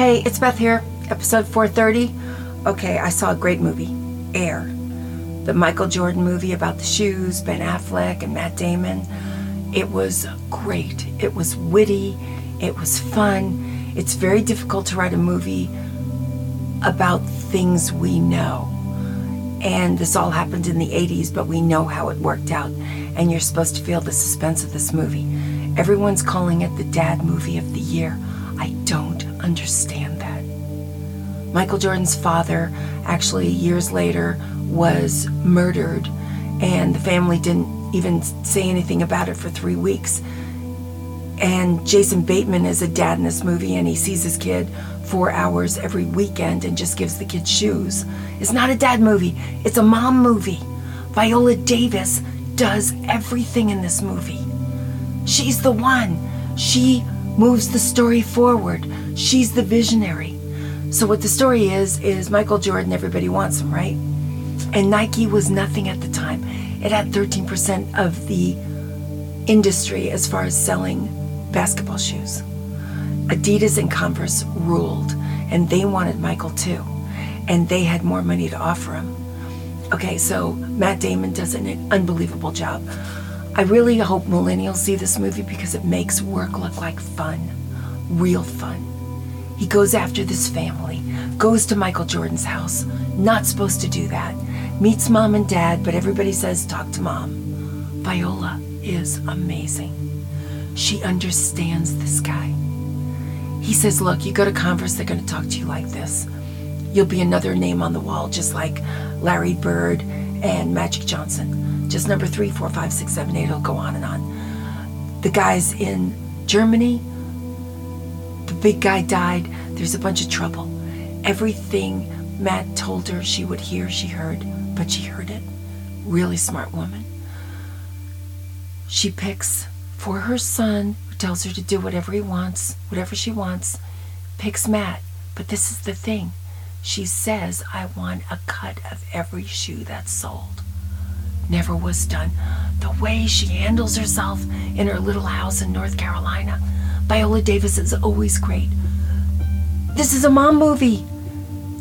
Hey, it's Beth here, episode 430. Okay, I saw a great movie, Air, the Michael Jordan movie about the shoes, Ben Affleck and Matt Damon. It was great. It was witty. It was fun. It's very difficult to write a movie about things we know. And this all happened in the 80s, but we know how it worked out. And you're supposed to feel the suspense of this movie. Everyone's calling it the dad movie of the year. I don't understand that. Michael Jordan's father, actually, years later, was murdered, and the family didn't even say anything about it for three weeks. And Jason Bateman is a dad in this movie, and he sees his kid four hours every weekend and just gives the kid shoes. It's not a dad movie, it's a mom movie. Viola Davis does everything in this movie. She's the one. She moves the story forward. She's the visionary. So what the story is is Michael Jordan everybody wants him, right? And Nike was nothing at the time. It had 13% of the industry as far as selling basketball shoes. Adidas and Converse ruled, and they wanted Michael too. And they had more money to offer him. Okay, so Matt Damon does an unbelievable job. I really hope millennials see this movie because it makes work look like fun, real fun. He goes after this family, goes to Michael Jordan's house, not supposed to do that, meets mom and dad, but everybody says, talk to mom. Viola is amazing. She understands this guy. He says, Look, you go to Converse, they're going to talk to you like this. You'll be another name on the wall, just like Larry Bird and Magic Johnson. Just number three, four, five, six, seven, eight, it'll go on and on. The guys in Germany, the big guy died. There's a bunch of trouble. Everything Matt told her she would hear, she heard, but she heard it. Really smart woman. She picks for her son, who tells her to do whatever he wants, whatever she wants, picks Matt. But this is the thing. She says, I want a cut of every shoe that's sold. Never was done. The way she handles herself in her little house in North Carolina. Viola Davis is always great. This is a mom movie.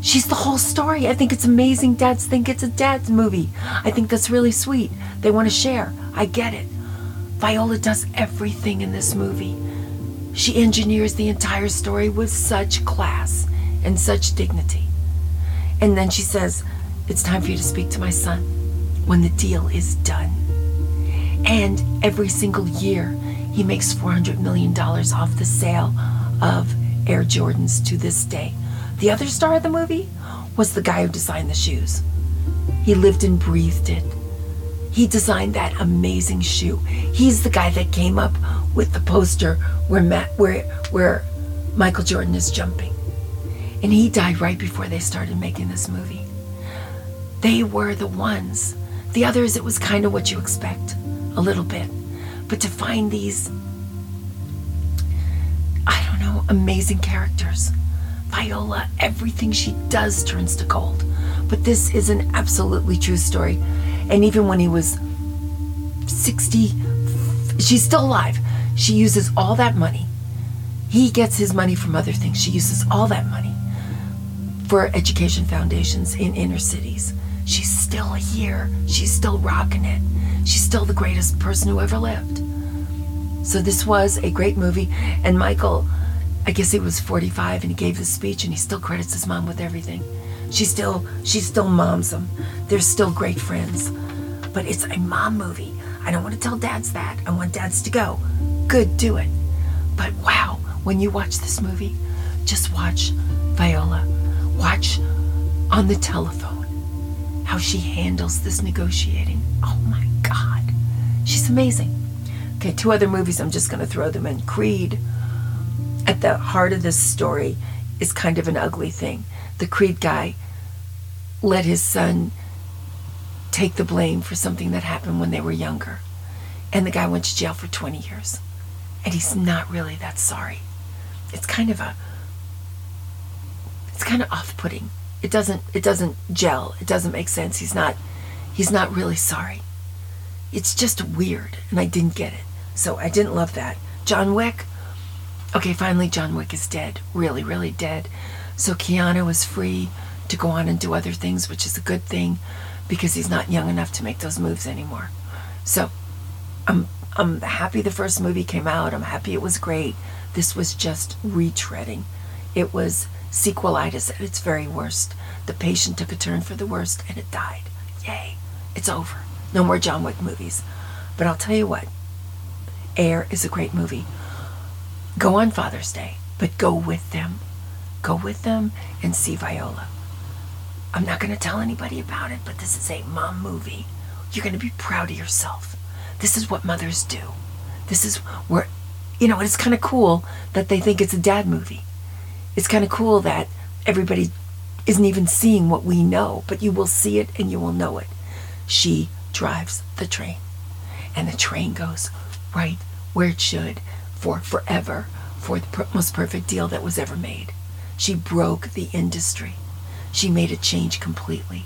She's the whole story. I think it's amazing. Dads think it's a dad's movie. I think that's really sweet. They want to share. I get it. Viola does everything in this movie. She engineers the entire story with such class and such dignity. And then she says, It's time for you to speak to my son when the deal is done. And every single year, he makes $400 million off the sale of Air Jordans to this day. The other star of the movie was the guy who designed the shoes. He lived and breathed it. He designed that amazing shoe. He's the guy that came up with the poster where Matt, where where Michael Jordan is jumping. And he died right before they started making this movie. They were the ones. The others, it was kind of what you expect, a little bit. But to find these, I don't know, amazing characters. Viola, everything she does turns to gold. But this is an absolutely true story. And even when he was 60, she's still alive. She uses all that money. He gets his money from other things. She uses all that money for education foundations in inner cities. She's still here. She's still rocking it. She's still the greatest person who ever lived. So this was a great movie. And Michael, I guess he was 45 and he gave this speech and he still credits his mom with everything. She still she still moms him. They're still great friends. But it's a mom movie. I don't want to tell dads that. I want dads to go. Good, do it. But wow, when you watch this movie, just watch Viola. Watch on the telephone how she handles this negotiating. Oh my God. She's amazing. Okay, two other movies, I'm just going to throw them in. Creed, at the heart of this story, is kind of an ugly thing. The Creed guy let his son take the blame for something that happened when they were younger. And the guy went to jail for 20 years. And he's not really that sorry. It's kind of a it's kind of off-putting. It doesn't it doesn't gel. It doesn't make sense. He's not he's not really sorry. It's just weird and I didn't get it. So I didn't love that. John Wick okay, finally John Wick is dead. Really, really dead. So Keanu is free to go on and do other things, which is a good thing because he's not young enough to make those moves anymore. So I'm I'm happy the first movie came out. I'm happy it was great. This was just retreading. It was sequelitis at its very worst. The patient took a turn for the worst and it died. Yay. It's over. No more John Wick movies. But I'll tell you what. Air is a great movie. Go on Father's Day, but go with them. Go with them and see Viola. I'm not going to tell anybody about it, but this is a mom movie. You're going to be proud of yourself. This is what mothers do. This is where, you know, it's kind of cool that they think it's a dad movie. It's kind of cool that everybody isn't even seeing what we know, but you will see it and you will know it. She drives the train, and the train goes right where it should for forever, for the most perfect deal that was ever made. She broke the industry. She made a change completely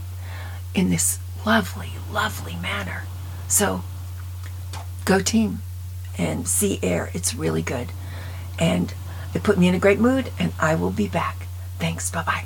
in this lovely, lovely manner. So, go team and see air. It's really good. And it put me in a great mood, and I will be back. Thanks. Bye bye.